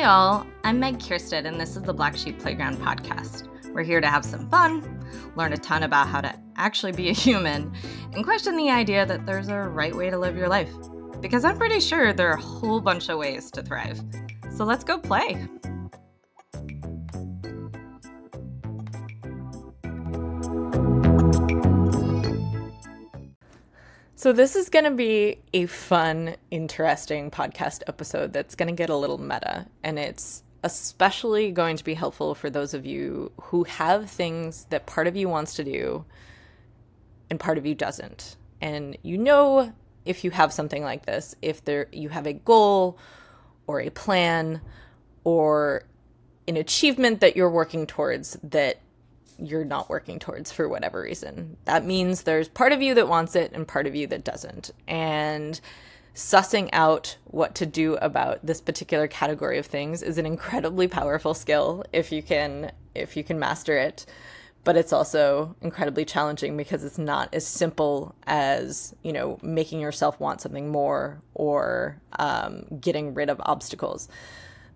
Hey all, I'm Meg Kierstead, and this is the Black Sheep Playground podcast. We're here to have some fun, learn a ton about how to actually be a human, and question the idea that there's a right way to live your life. Because I'm pretty sure there are a whole bunch of ways to thrive. So let's go play. So, this is going to be a fun, interesting podcast episode that's going to get a little meta. And it's especially going to be helpful for those of you who have things that part of you wants to do and part of you doesn't. And you know if you have something like this, if there you have a goal or a plan or an achievement that you're working towards that you're not working towards for whatever reason. That means there's part of you that wants it and part of you that doesn't. And sussing out what to do about this particular category of things is an incredibly powerful skill if you can if you can master it but it's also incredibly challenging because it's not as simple as you know making yourself want something more or um, getting rid of obstacles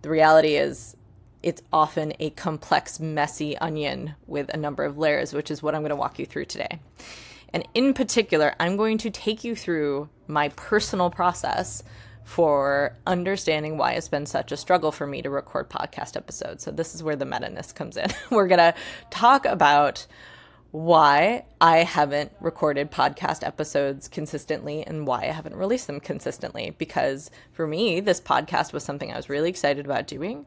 the reality is it's often a complex, messy onion with a number of layers, which is what I'm going to walk you through today. And in particular, I'm going to take you through my personal process for understanding why it's been such a struggle for me to record podcast episodes. So, this is where the meta ness comes in. We're going to talk about why I haven't recorded podcast episodes consistently and why I haven't released them consistently. Because for me, this podcast was something I was really excited about doing.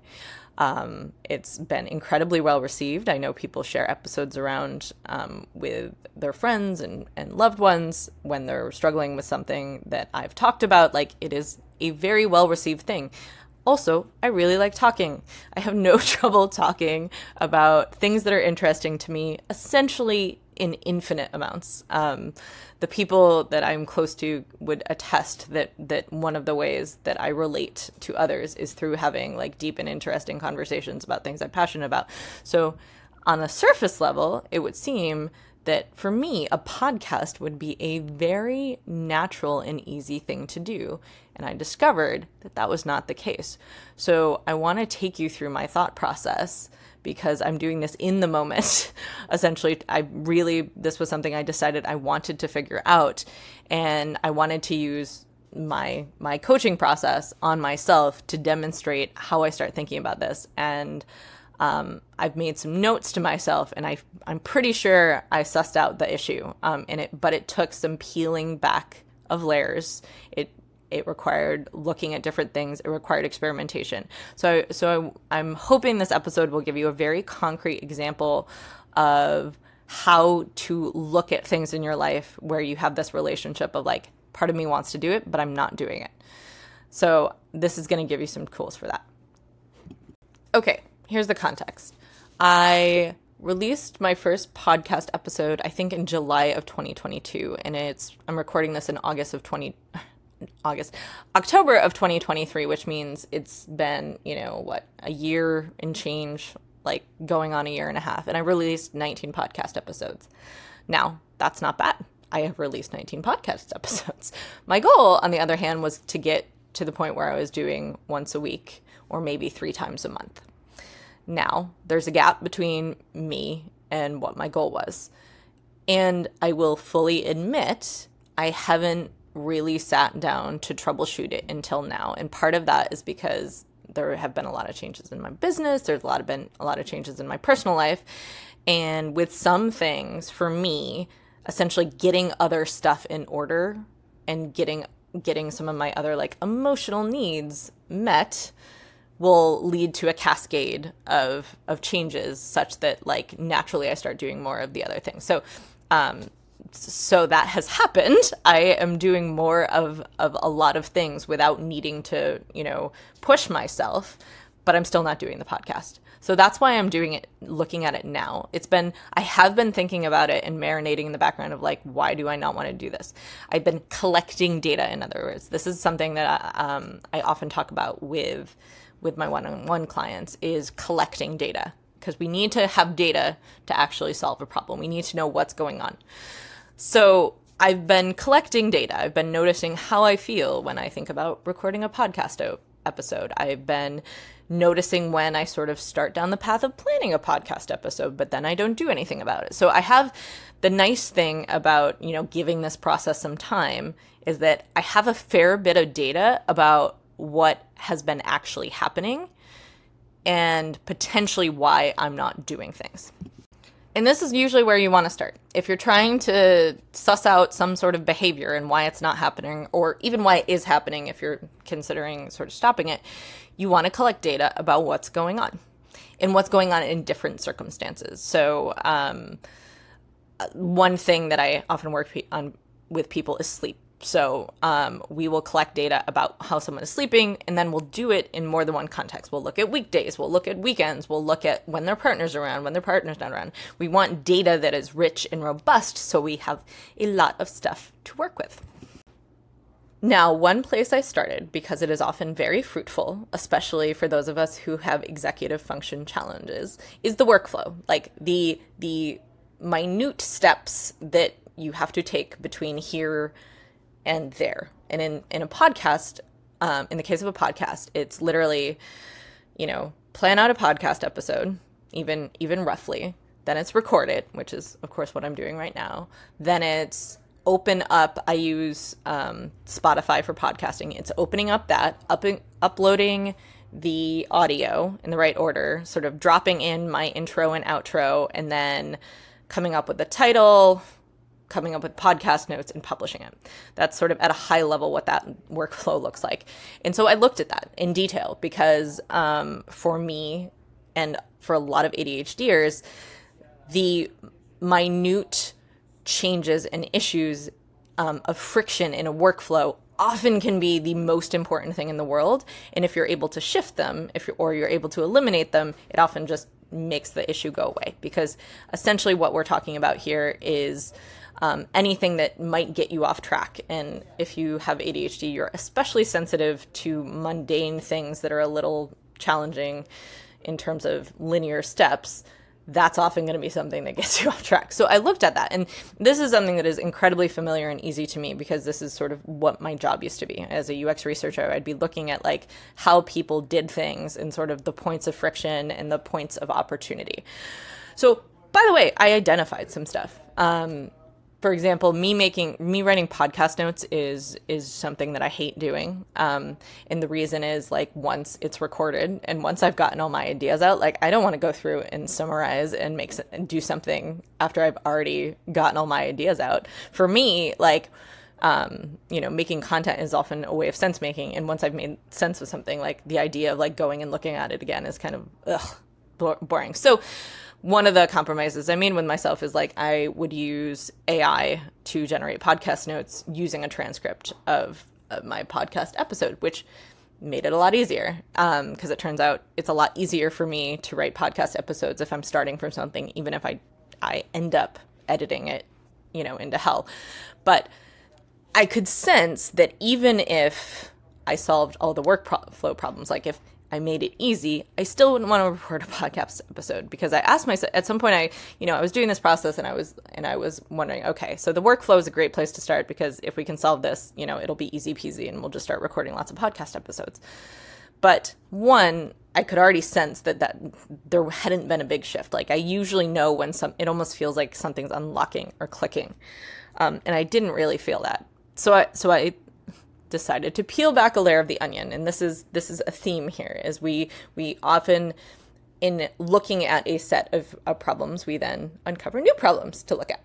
Um, it's been incredibly well received. I know people share episodes around um, with their friends and, and loved ones when they're struggling with something that I've talked about. Like, it is a very well received thing. Also, I really like talking. I have no trouble talking about things that are interesting to me, essentially in infinite amounts. Um, the people that I'm close to would attest that that one of the ways that I relate to others is through having like deep and interesting conversations about things I'm passionate about. So, on a surface level, it would seem that for me, a podcast would be a very natural and easy thing to do. And I discovered that that was not the case. So I want to take you through my thought process because I'm doing this in the moment. Essentially, I really, this was something I decided I wanted to figure out. And I wanted to use my my coaching process on myself to demonstrate how I start thinking about this and um, I've made some notes to myself, and I I'm pretty sure I sussed out the issue. Um, and it but it took some peeling back of layers. It it required looking at different things it required experimentation. So so i'm hoping this episode will give you a very concrete example of how to look at things in your life where you have this relationship of like part of me wants to do it but i'm not doing it. So this is going to give you some tools for that. Okay here's the context. I released my first podcast episode i think in july of 2022 and it's i'm recording this in august of 20 August, October of 2023, which means it's been, you know, what, a year and change, like going on a year and a half. And I released 19 podcast episodes. Now, that's not bad. I have released 19 podcast episodes. My goal, on the other hand, was to get to the point where I was doing once a week or maybe three times a month. Now, there's a gap between me and what my goal was. And I will fully admit I haven't really sat down to troubleshoot it until now. And part of that is because there have been a lot of changes in my business. There's a lot of been a lot of changes in my personal life. And with some things for me, essentially getting other stuff in order and getting getting some of my other like emotional needs met will lead to a cascade of of changes such that like naturally I start doing more of the other things. So um so that has happened. I am doing more of of a lot of things without needing to, you know, push myself, but I'm still not doing the podcast. So that's why I'm doing it looking at it now. It's been I have been thinking about it and marinating in the background of like why do I not want to do this? I've been collecting data in other words. This is something that I, um, I often talk about with with my one-on-one clients is collecting data because we need to have data to actually solve a problem. We need to know what's going on. So I've been collecting data. I've been noticing how I feel when I think about recording a podcast episode. I've been noticing when I sort of start down the path of planning a podcast episode, but then I don't do anything about it. So I have the nice thing about, you know, giving this process some time is that I have a fair bit of data about what has been actually happening and potentially why I'm not doing things. And this is usually where you want to start. If you're trying to suss out some sort of behavior and why it's not happening, or even why it is happening if you're considering sort of stopping it, you want to collect data about what's going on and what's going on in different circumstances. So, um, one thing that I often work on with people is sleep. So um, we will collect data about how someone is sleeping, and then we'll do it in more than one context. We'll look at weekdays, we'll look at weekends, we'll look at when their partner's around, when their partner's not around. We want data that is rich and robust, so we have a lot of stuff to work with. Now, one place I started, because it is often very fruitful, especially for those of us who have executive function challenges, is the workflow. Like the the minute steps that you have to take between here and there. And in, in a podcast, um, in the case of a podcast, it's literally, you know, plan out a podcast episode, even even roughly. Then it's recorded, which is of course what I'm doing right now. Then it's open up. I use um, Spotify for podcasting. It's opening up that, up, uploading the audio in the right order, sort of dropping in my intro and outro, and then coming up with the title, coming up with podcast notes and publishing it. That's sort of at a high level what that workflow looks like. And so I looked at that in detail because um, for me and for a lot of ADHDers, the minute changes and issues um, of friction in a workflow often can be the most important thing in the world. And if you're able to shift them, if you're, or you're able to eliminate them, it often just makes the issue go away. Because essentially, what we're talking about here is um, anything that might get you off track. And if you have ADHD, you're especially sensitive to mundane things that are a little challenging in terms of linear steps. That's often going to be something that gets you off track. So I looked at that, and this is something that is incredibly familiar and easy to me because this is sort of what my job used to be. As a UX researcher, I'd be looking at like how people did things and sort of the points of friction and the points of opportunity. So, by the way, I identified some stuff. Um, for example, me making me writing podcast notes is is something that I hate doing. Um, and the reason is like once it's recorded and once I've gotten all my ideas out, like I don't want to go through and summarize and make and do something after I've already gotten all my ideas out. For me, like um, you know, making content is often a way of sense making. And once I've made sense of something, like the idea of like going and looking at it again is kind of ugh, boring. So one of the compromises I made with myself is like I would use AI to generate podcast notes using a transcript of, of my podcast episode, which made it a lot easier because um, it turns out it's a lot easier for me to write podcast episodes if I'm starting from something, even if I I end up editing it, you know, into hell. But I could sense that even if I solved all the workflow problems, like if I made it easy, I still wouldn't want to record a podcast episode because I asked myself at some point I, you know, I was doing this process and I was and I was wondering, okay, so the workflow is a great place to start because if we can solve this, you know, it'll be easy peasy and we'll just start recording lots of podcast episodes. But one, I could already sense that that there hadn't been a big shift. Like I usually know when some it almost feels like something's unlocking or clicking. Um, and I didn't really feel that. So I so I decided to peel back a layer of the onion. And this is this is a theme here is we we often in looking at a set of, of problems we then uncover new problems to look at.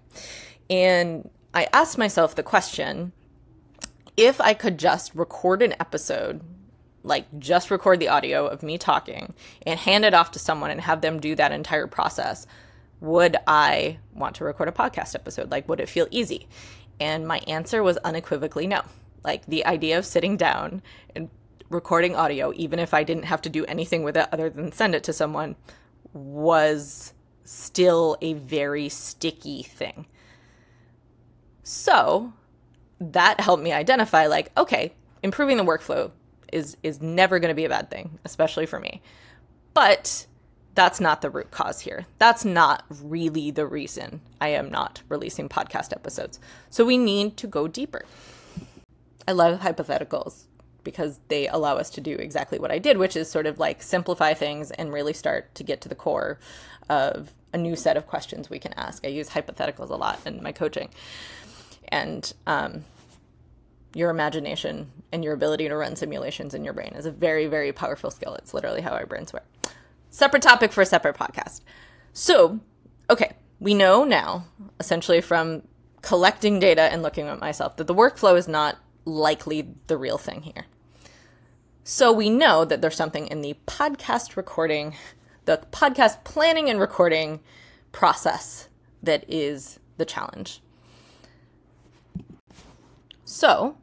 And i asked myself the question if i could just record an episode like just record the audio of me talking and hand it off to someone and have them do that entire process would i want to record a podcast episode? Like would it feel easy? And my answer was unequivocally no like the idea of sitting down and recording audio, even if I didn't have to do anything with it other than send it to someone, was still a very sticky thing. So that helped me identify like, okay, improving the workflow is is never going to be a bad thing, especially for me. But that's not the root cause here. That's not really the reason I am not releasing podcast episodes. So we need to go deeper. I love hypotheticals because they allow us to do exactly what I did, which is sort of like simplify things and really start to get to the core of a new set of questions we can ask. I use hypotheticals a lot in my coaching. And um, your imagination and your ability to run simulations in your brain is a very, very powerful skill. It's literally how our brains work. Separate topic for a separate podcast. So, okay, we know now, essentially from collecting data and looking at myself, that the workflow is not likely the real thing here. So we know that there's something in the podcast recording, the podcast planning and recording process that is the challenge. So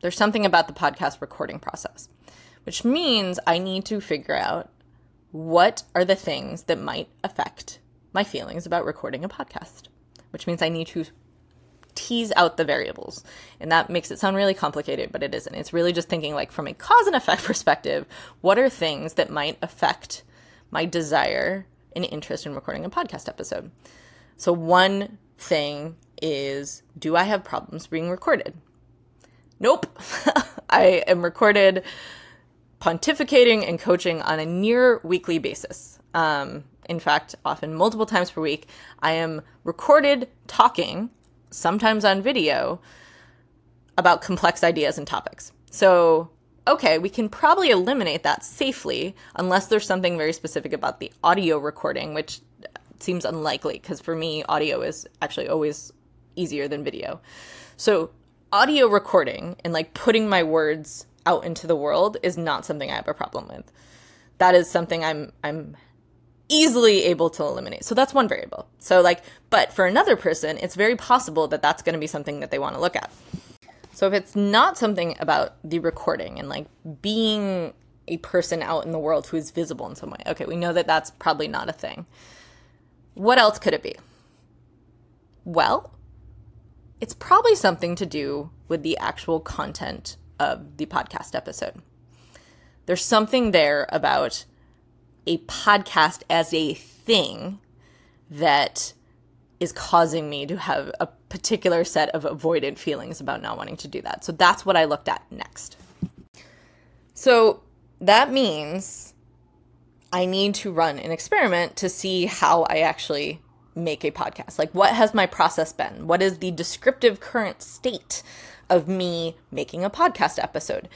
there's something about the podcast recording process, which means I need to figure out what are the things that might affect my feelings about recording a podcast, which means I need to tease out the variables. And that makes it sound really complicated, but it isn't. It's really just thinking like from a cause and effect perspective, what are things that might affect my desire and interest in recording a podcast episode? So one thing is do I have problems being recorded? Nope. I am recorded pontificating and coaching on a near weekly basis. Um, in fact, often multiple times per week, I am recorded talking, sometimes on video, about complex ideas and topics. So, okay, we can probably eliminate that safely unless there's something very specific about the audio recording, which seems unlikely because for me, audio is actually always easier than video. So, audio recording and like putting my words out into the world is not something I have a problem with. That is something I'm I'm easily able to eliminate. So that's one variable. So like but for another person, it's very possible that that's going to be something that they want to look at. So if it's not something about the recording and like being a person out in the world who is visible in some way. Okay, we know that that's probably not a thing. What else could it be? Well, it's probably something to do with the actual content of the podcast episode. There's something there about a podcast as a thing that is causing me to have a particular set of avoidant feelings about not wanting to do that. So that's what I looked at next. So that means I need to run an experiment to see how I actually make a podcast? Like, what has my process been? What is the descriptive current state of me making a podcast episode?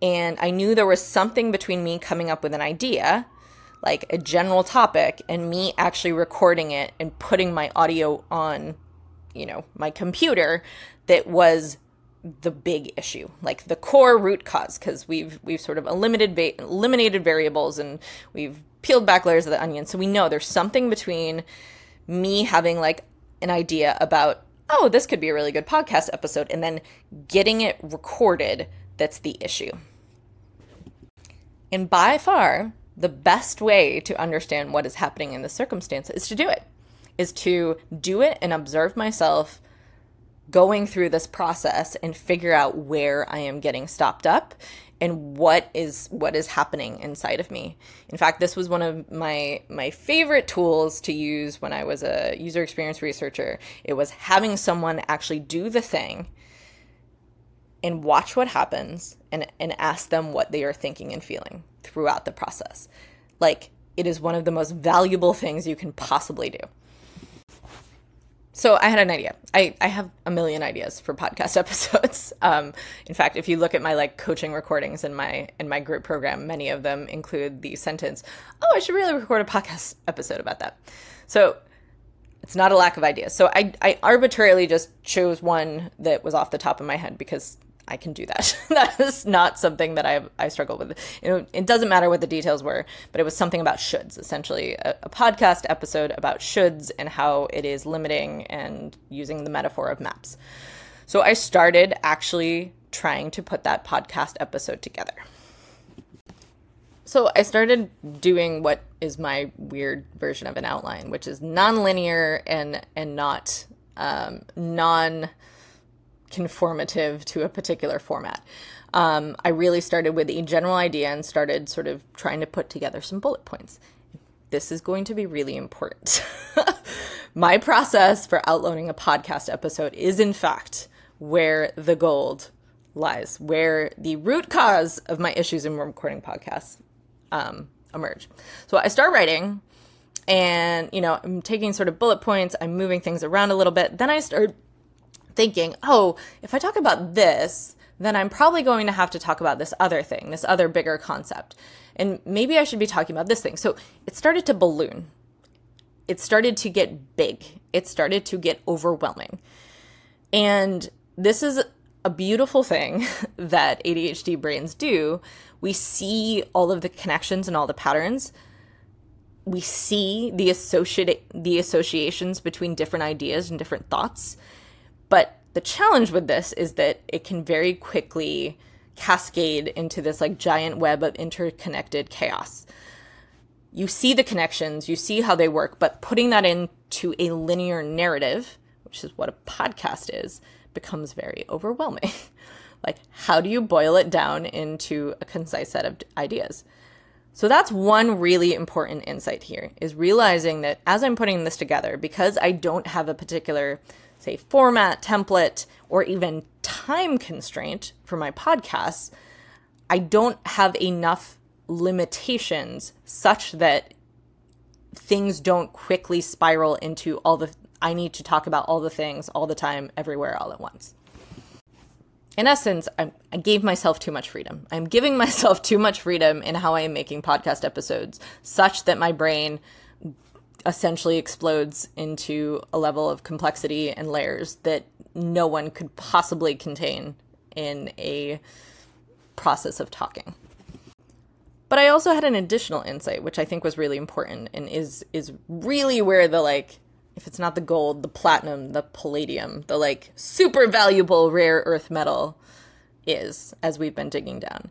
And I knew there was something between me coming up with an idea, like a general topic, and me actually recording it and putting my audio on, you know, my computer that was the big issue like the core root cause because we've we've sort of eliminated va- eliminated variables and we've peeled back layers of the onion so we know there's something between me having like an idea about, oh, this could be a really good podcast episode, and then getting it recorded that's the issue. And by far, the best way to understand what is happening in the circumstance is to do it, is to do it and observe myself going through this process and figure out where I am getting stopped up and what is what is happening inside of me. In fact, this was one of my my favorite tools to use when I was a user experience researcher. It was having someone actually do the thing and watch what happens and and ask them what they are thinking and feeling throughout the process. Like it is one of the most valuable things you can possibly do. So I had an idea. I, I have a million ideas for podcast episodes. Um, in fact, if you look at my like coaching recordings in my in my group program, many of them include the sentence, "Oh, I should really record a podcast episode about that." So it's not a lack of ideas. So I I arbitrarily just chose one that was off the top of my head because I can do that. that is not something that I I struggle with. It, it, doesn't matter what the details were, but it was something about shoulds, essentially a, a, podcast episode about shoulds and how it is limiting and using the metaphor of maps. So I started actually trying to put that podcast episode together. So I started doing what is my weird version of an outline, which is nonlinear and and not um, non conformative to a particular format. Um, I really started with a general idea and started sort of trying to put together some bullet points. This is going to be really important. My process for outloading a podcast episode is, in fact, where the gold lies, where the root cause of my issues in recording podcasts um, emerge. So I start writing, and you know, I'm taking sort of bullet points, I'm moving things around a little bit. Then I start thinking, oh, if I talk about this, then I'm probably going to have to talk about this other thing, this other bigger concept. And maybe I should be talking about this thing. So it started to balloon. It started to get big. It started to get overwhelming. And this is a beautiful thing that ADHD brains do. We see all of the connections and all the patterns. We see the associate the associations between different ideas and different thoughts. But the challenge with this is that it can very quickly cascade into this like giant web of interconnected chaos. You see the connections, you see how they work, but putting that into a linear narrative, which is what a podcast is, becomes very overwhelming. like, how do you boil it down into a concise set of ideas? So that's one really important insight here is realizing that as I'm putting this together, because I don't have a particular say, format, template, or even time constraint for my podcasts, I don't have enough limitations such that things don't quickly spiral into all the I need to talk about all the things all the time, everywhere, all at once. In essence, I'm, i gave myself too much freedom. I'm giving myself too much freedom in how I am making podcast episodes, such that my brain essentially explodes into a level of complexity and layers that no one could possibly contain in a process of talking. But I also had an additional insight which I think was really important and is is really where the like if it's not the gold, the platinum, the palladium, the like super valuable rare earth metal is as we've been digging down.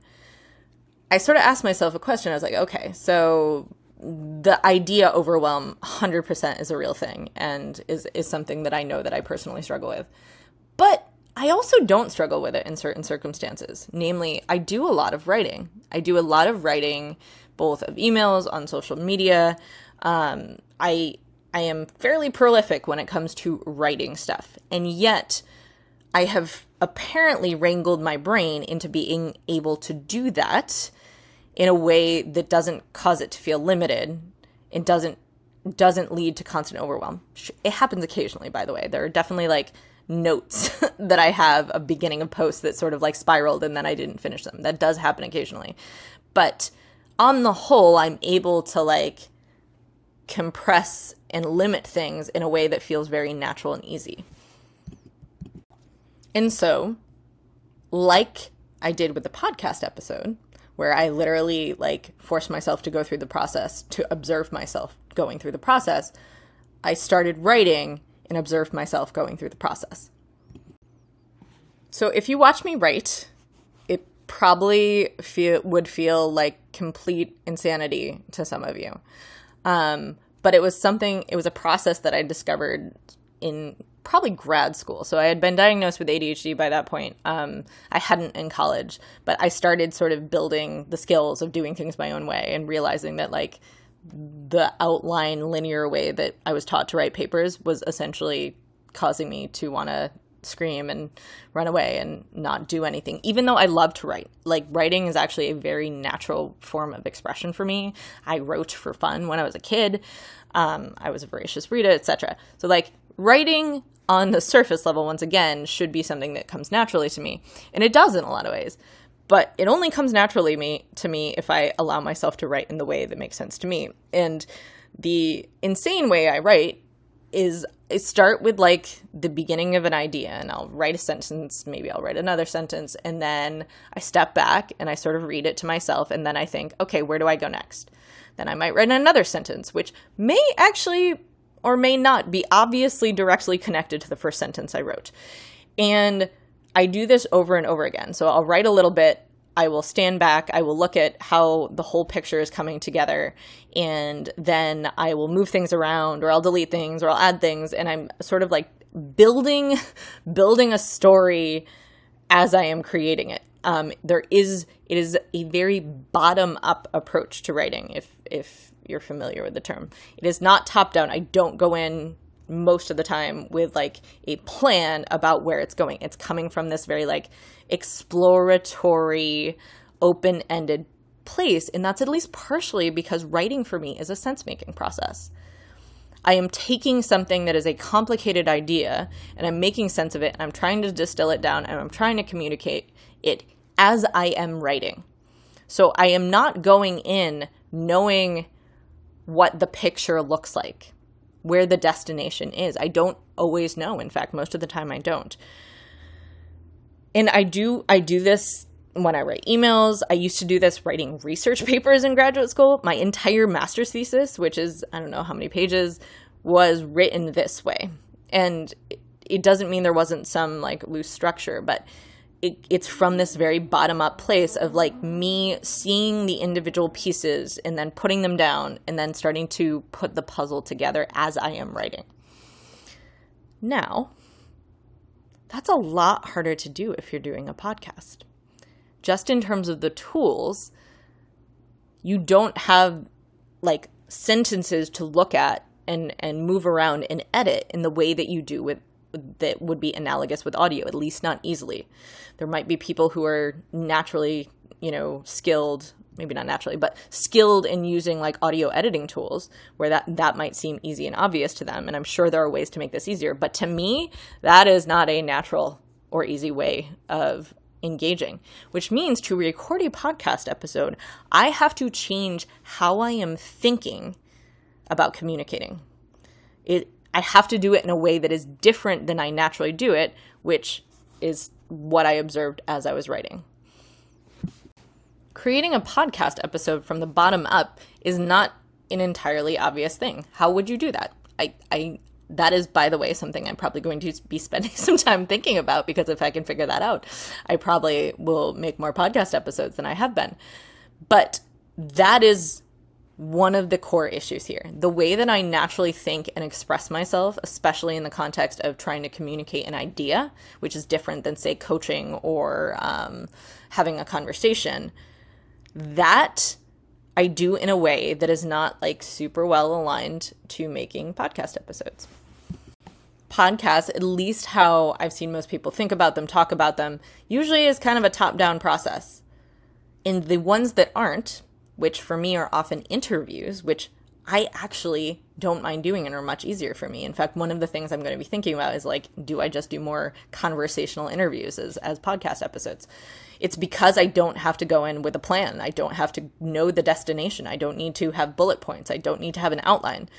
I sort of asked myself a question. I was like, okay, so the idea overwhelm 100% is a real thing and is, is something that I know that I personally struggle with. But I also don't struggle with it in certain circumstances. Namely, I do a lot of writing. I do a lot of writing, both of emails on social media. Um, I I am fairly prolific when it comes to writing stuff, and yet I have apparently wrangled my brain into being able to do that in a way that doesn't cause it to feel limited. It doesn't doesn't lead to constant overwhelm. It happens occasionally, by the way. There are definitely like notes that I have a beginning of posts that sort of like spiraled and then I didn't finish them. That does happen occasionally. But on the whole, I'm able to like compress and limit things in a way that feels very natural and easy. And so, like I did with the podcast episode, where I literally like forced myself to go through the process to observe myself going through the process, I started writing and observed myself going through the process. So if you watch me write, it probably feel, would feel like complete insanity to some of you. Um, but it was something, it was a process that I discovered in probably grad school. So I had been diagnosed with ADHD by that point. Um, I hadn't in college, but I started sort of building the skills of doing things my own way and realizing that like the outline linear way that I was taught to write papers was essentially causing me to want to scream and run away and not do anything even though i love to write like writing is actually a very natural form of expression for me i wrote for fun when i was a kid um, i was a voracious reader etc so like writing on the surface level, once again, should be something that comes naturally to me. And it does in a lot of ways. But it only comes naturally me to me if I allow myself to write in the way that makes sense to me. And the insane way I write is I start with like the beginning of an idea and I'll write a sentence, maybe I'll write another sentence, and then I step back and I sort of read it to myself and then I think, okay, where do I go next? Then I might write another sentence, which may actually or may not be obviously directly connected to the first sentence I wrote. And I do this over and over again. So I'll write a little bit, I will stand back, I will look at how the whole picture is coming together, and then I will move things around or I'll delete things or I'll add things and I'm sort of like building building a story as I am creating it. Um, there is it is a very bottom up approach to writing if if you're familiar with the term. It is not top down. I don't go in most of the time with like a plan about where it's going. It's coming from this very like exploratory, open ended place. And that's at least partially because writing for me is a sense making process. I am taking something that is a complicated idea and I'm making sense of it and I'm trying to distill it down and I'm trying to communicate it as I am writing. So I am not going in knowing what the picture looks like, where the destination is. I don't always know. In fact, most of the time I don't. And I do I do this when I write emails. I used to do this writing research papers in graduate school. My entire master's thesis, which is I don't know how many pages, was written this way. And it doesn't mean there wasn't some like loose structure, but it, it's from this very bottom up place of like me seeing the individual pieces and then putting them down and then starting to put the puzzle together as I am writing. Now, that's a lot harder to do if you're doing a podcast. Just in terms of the tools, you don't have like sentences to look at and and move around and edit in the way that you do with that would be analogous with audio, at least not easily. There might be people who are naturally, you know, skilled, maybe not naturally, but skilled in using like audio editing tools where that that might seem easy and obvious to them, and I'm sure there are ways to make this easier, but to me, that is not a natural or easy way of engaging, which means to record a podcast episode, I have to change how I am thinking about communicating. It I have to do it in a way that is different than I naturally do it, which is what I observed as I was writing. Creating a podcast episode from the bottom up is not an entirely obvious thing. How would you do that? I, I that is by the way something i'm probably going to be spending some time thinking about because if i can figure that out i probably will make more podcast episodes than i have been but that is one of the core issues here. The way that I naturally think and express myself, especially in the context of trying to communicate an idea, which is different than, say, coaching or um, having a conversation, that I do in a way that is not like super well aligned to making podcast episodes. Podcasts, at least how I've seen most people think about them, talk about them, usually is kind of a top down process. And the ones that aren't, which for me are often interviews, which I actually don't mind doing and are much easier for me. In fact, one of the things I'm going to be thinking about is like, do I just do more conversational interviews as, as podcast episodes? It's because I don't have to go in with a plan. I don't have to know the destination. I don't need to have bullet points. I don't need to have an outline.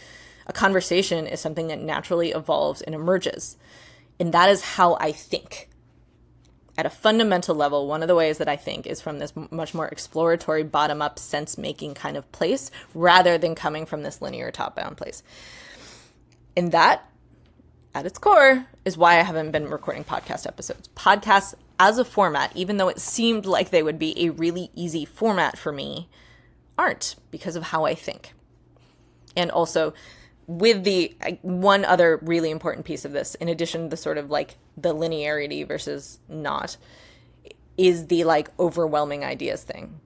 A conversation is something that naturally evolves and emerges. And that is how I think at a fundamental level, one of the ways that I think is from this much more exploratory, bottom up, sense making kind of place rather than coming from this linear top down place. And that, at its core, is why I haven't been recording podcast episodes. Podcasts as a format, even though it seemed like they would be a really easy format for me, aren't because of how I think. And also, with the one other really important piece of this, in addition to the sort of like the linearity versus not, is the like overwhelming ideas thing.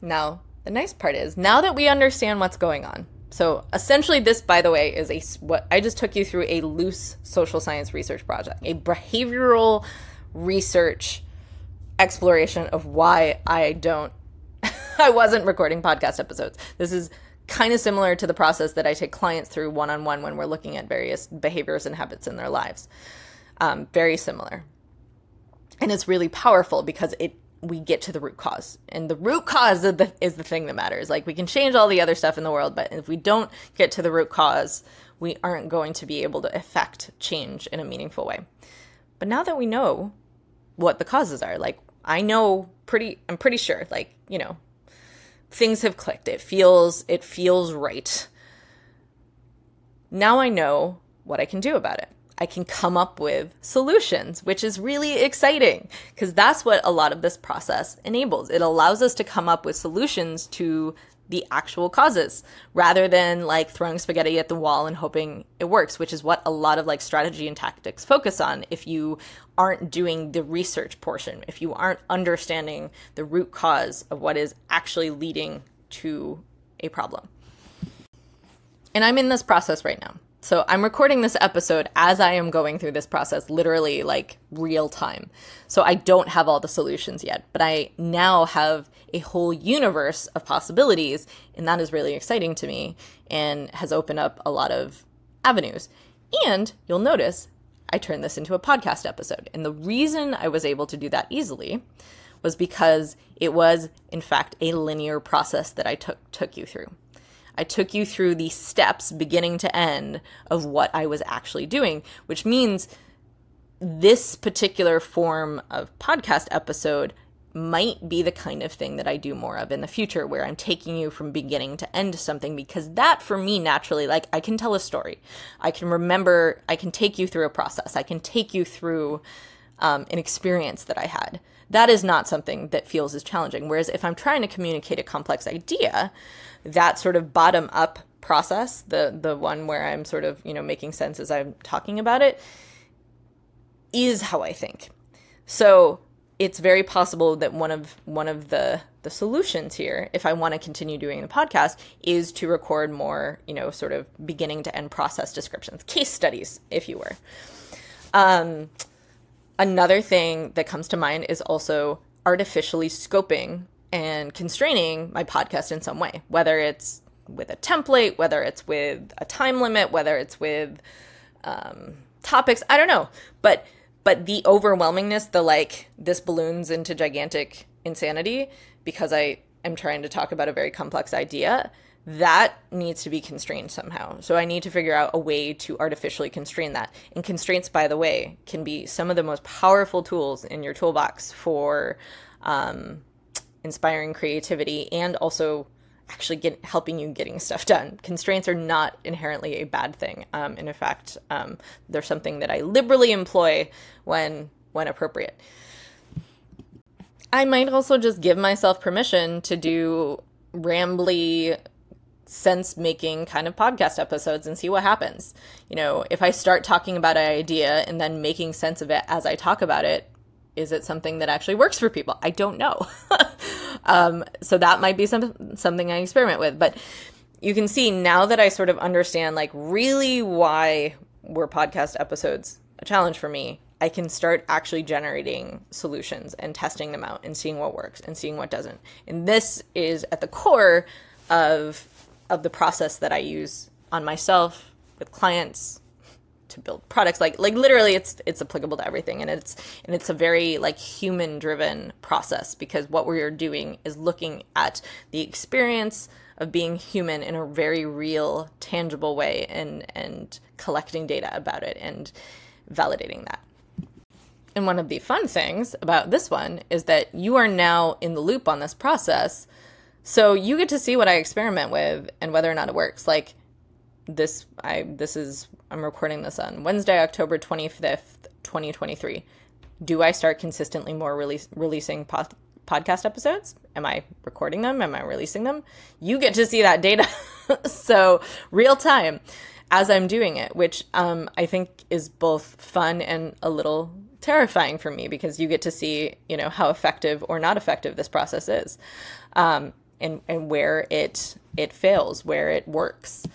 Now, the nice part is now that we understand what's going on. So essentially, this, by the way, is a what I just took you through a loose social science research project, a behavioral research exploration of why I don't, I wasn't recording podcast episodes. This is kind of similar to the process that I take clients through one on one when we're looking at various behaviors and habits in their lives. Um, very similar. And it's really powerful because it we get to the root cause. And the root cause the, is the thing that matters. Like we can change all the other stuff in the world, but if we don't get to the root cause, we aren't going to be able to affect change in a meaningful way. But now that we know what the causes are, like I know pretty I'm pretty sure like, you know, things have clicked. It feels it feels right. Now I know what I can do about it. I can come up with solutions, which is really exciting because that's what a lot of this process enables. It allows us to come up with solutions to the actual causes rather than like throwing spaghetti at the wall and hoping it works, which is what a lot of like strategy and tactics focus on if you aren't doing the research portion, if you aren't understanding the root cause of what is actually leading to a problem. And I'm in this process right now. So I'm recording this episode as I am going through this process, literally like real time. So I don't have all the solutions yet, but I now have a whole universe of possibilities, and that is really exciting to me and has opened up a lot of avenues. And you'll notice I turned this into a podcast episode. And the reason I was able to do that easily was because it was, in fact, a linear process that I took took you through. I took you through the steps beginning to end of what I was actually doing, which means this particular form of podcast episode might be the kind of thing that I do more of in the future, where I'm taking you from beginning to end something, because that for me naturally, like I can tell a story. I can remember, I can take you through a process, I can take you through um, an experience that I had. That is not something that feels as challenging. Whereas if I'm trying to communicate a complex idea, that sort of bottom up process, the the one where I'm sort of, you know, making sense as I'm talking about it, is how I think. So it's very possible that one of one of the the solutions here, if I want to continue doing the podcast, is to record more, you know, sort of beginning to end process descriptions, case studies, if you were. Um, another thing that comes to mind is also artificially scoping and constraining my podcast in some way, whether it's with a template, whether it's with a time limit, whether it's with um, topics. I don't know, but but the overwhelmingness, the like this balloons into gigantic insanity because I am trying to talk about a very complex idea. That needs to be constrained somehow. So I need to figure out a way to artificially constrain that. And constraints, by the way, can be some of the most powerful tools in your toolbox for um, inspiring creativity and also actually get helping you getting stuff done. Constraints are not inherently a bad thing, um, and in fact, um, they're something that I liberally employ when when appropriate. I might also just give myself permission to do rambly sense making kind of podcast episodes and see what happens. You know, if I start talking about an idea and then making sense of it as I talk about it, is it something that actually works for people? I don't know. um, so that might be some, something I experiment with. But you can see now that I sort of understand, like, really why were podcast episodes a challenge for me, I can start actually generating solutions and testing them out and seeing what works and seeing what doesn't. And this is at the core of of the process that I use on myself with clients to build products. Like like literally it's it's applicable to everything. And it's and it's a very like human driven process because what we're doing is looking at the experience of being human in a very real tangible way and and collecting data about it and validating that. And one of the fun things about this one is that you are now in the loop on this process so you get to see what I experiment with and whether or not it works like this I this is I'm recording this on Wednesday, October 25th, 2023. Do I start consistently more release, releasing po- podcast episodes? Am I recording them? Am I releasing them? You get to see that data. so, real time as I'm doing it, which um, I think is both fun and a little terrifying for me because you get to see, you know, how effective or not effective this process is, um, and and where it it fails, where it works.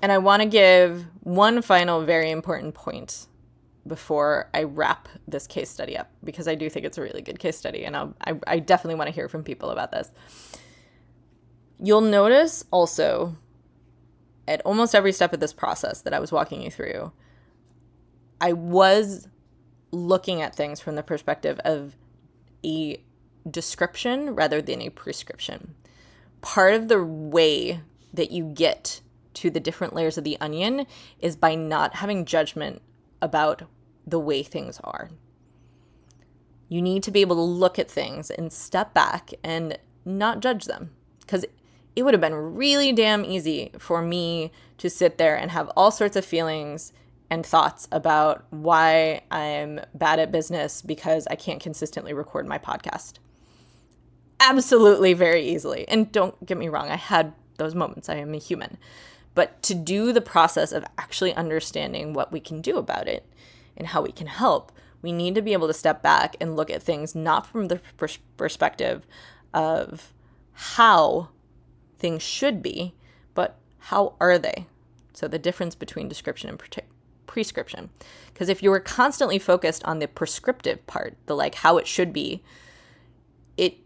And I want to give one final very important point before I wrap this case study up because I do think it's a really good case study and I'll, I, I definitely want to hear from people about this. You'll notice also at almost every step of this process that I was walking you through, I was looking at things from the perspective of a description rather than a prescription. Part of the way that you get to the different layers of the onion is by not having judgment about the way things are. You need to be able to look at things and step back and not judge them. Because it would have been really damn easy for me to sit there and have all sorts of feelings and thoughts about why I'm bad at business because I can't consistently record my podcast. Absolutely, very easily. And don't get me wrong, I had those moments. I am a human. But to do the process of actually understanding what we can do about it and how we can help, we need to be able to step back and look at things not from the pers- perspective of how things should be, but how are they? So the difference between description and pre- prescription. Because if you were constantly focused on the prescriptive part, the like how it should be, it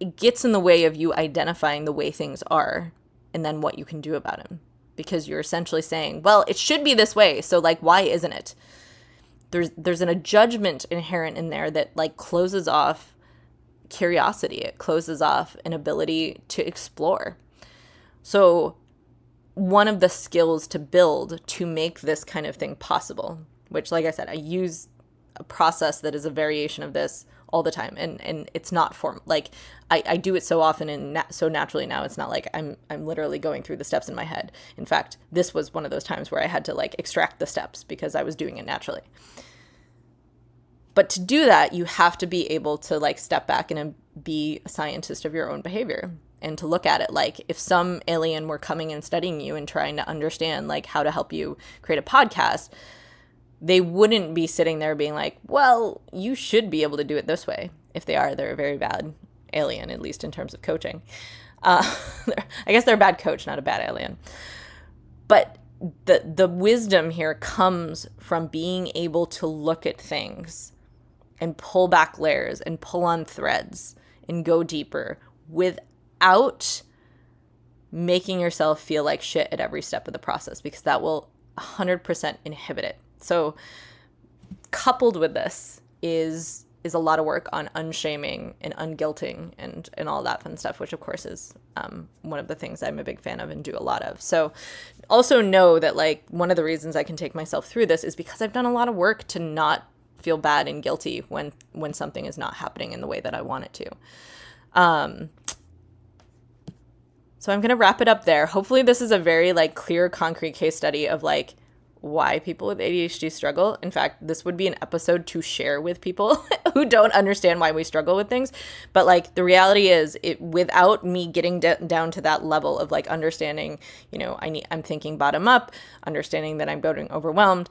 it gets in the way of you identifying the way things are and then what you can do about them. Because you're essentially saying, well, it should be this way, so like why isn't it? There's there's an, a judgment inherent in there that like closes off curiosity. It closes off an ability to explore. So one of the skills to build to make this kind of thing possible, which, like I said, I use a process that is a variation of this all the time and and it's not form like I, I do it so often and na- so naturally now it's not like I'm I'm literally going through the steps in my head. In fact, this was one of those times where I had to like extract the steps because I was doing it naturally. But to do that, you have to be able to like step back and um, be a scientist of your own behavior and to look at it like if some alien were coming and studying you and trying to understand like how to help you create a podcast they wouldn't be sitting there being like well you should be able to do it this way if they are. They're a very bad alien at least in terms of coaching. Uh, i guess they're a bad coach not a bad alien. But the the wisdom here comes from being able to look at things and pull back layers and pull on threads and go deeper without making yourself feel like shit at every step of the process because that will 100% inhibit it. So coupled with this is is a lot of work on unshaming and unguilting and and all that fun stuff, which of course is um, one of the things I'm a big fan of and do a lot of. So also know that like one of the reasons I can take myself through this is because I've done a lot of work to not feel bad and guilty when when something is not happening in the way that I want it to. Um, so I'm to wrap it up there. Hopefully this is a very like clear concrete case study of like why people with ADHD struggle. In fact, this would be an episode to share with people who don't understand why we struggle with things. But like the reality is it without me getting d- down to that level of like understanding, you know, I need I'm thinking bottom up, understanding that I'm getting overwhelmed,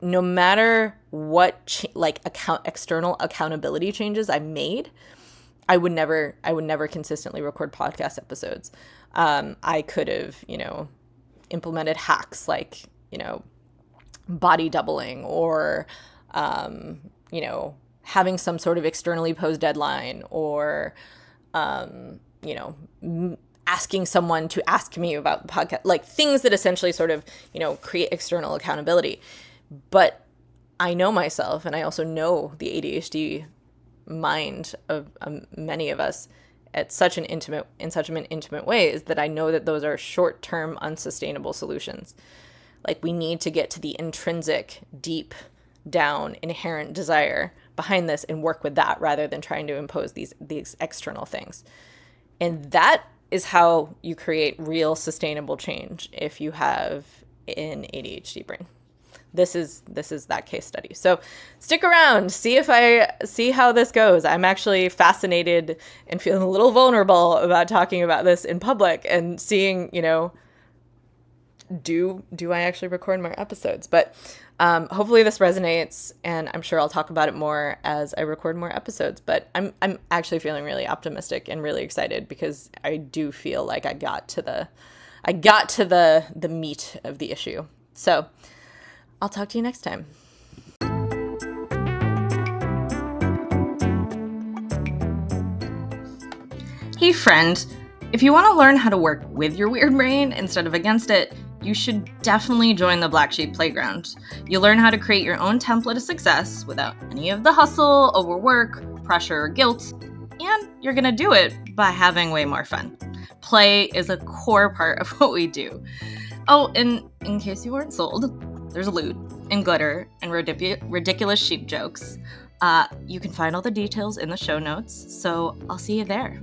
no matter what like account external accountability changes I made, I would never I would never consistently record podcast episodes um, I could have, you know, implemented hacks like, you know, body doubling or, um, you know, having some sort of externally posed deadline or, um, you know, m- asking someone to ask me about the podcast, like things that essentially sort of, you know, create external accountability. But I know myself and I also know the ADHD mind of um, many of us at such an intimate in such an intimate way is that I know that those are short-term unsustainable solutions. Like we need to get to the intrinsic, deep down inherent desire behind this and work with that rather than trying to impose these these external things. And that is how you create real sustainable change if you have an ADHD brain this is this is that case study. So stick around, see if I see how this goes. I'm actually fascinated and feeling a little vulnerable about talking about this in public and seeing, you know, do do I actually record more episodes? But um, hopefully this resonates, and I'm sure I'll talk about it more as I record more episodes. But I'm I'm actually feeling really optimistic and really excited because I do feel like I got to the I got to the the meat of the issue. So I'll talk to you next time. Hey, friend. If you want to learn how to work with your weird brain instead of against it, you should definitely join the Black Sheep Playground. You'll learn how to create your own template of success without any of the hustle, overwork, pressure, or guilt, and you're to do it by having way more fun. Play is a core part of what we do. Oh, and in case you weren't sold, there's loot and glitter and ridiculous sheep jokes. Uh, you can find all the details in the show notes, so I'll see you there.